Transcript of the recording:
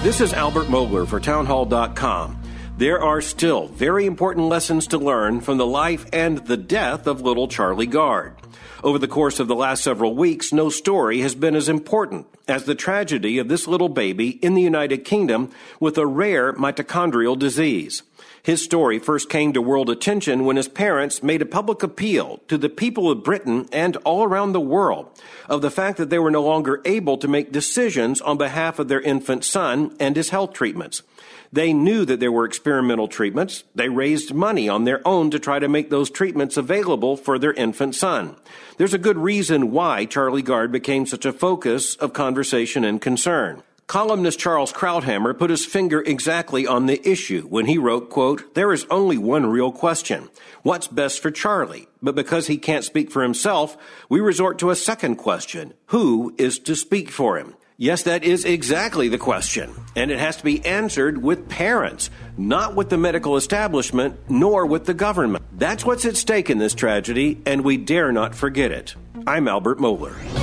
This is Albert Mohler for Townhall.com. There are still very important lessons to learn from the life and the death of little Charlie Gard. Over the course of the last several weeks, no story has been as important as the tragedy of this little baby in the United Kingdom with a rare mitochondrial disease. His story first came to world attention when his parents made a public appeal to the people of Britain and all around the world of the fact that they were no longer able to make decisions on behalf of their infant son and his health treatments. They knew that there were experimental treatments. They raised money on their own to try to make those treatments available for their infant son. There's a good reason why Charlie Gard became such a focus of conversation and concern. Columnist Charles Krauthammer put his finger exactly on the issue when he wrote, quote, There is only one real question. What's best for Charlie? But because he can't speak for himself, we resort to a second question. Who is to speak for him? Yes, that is exactly the question. And it has to be answered with parents, not with the medical establishment, nor with the government. That's what's at stake in this tragedy, and we dare not forget it. I'm Albert Mohler.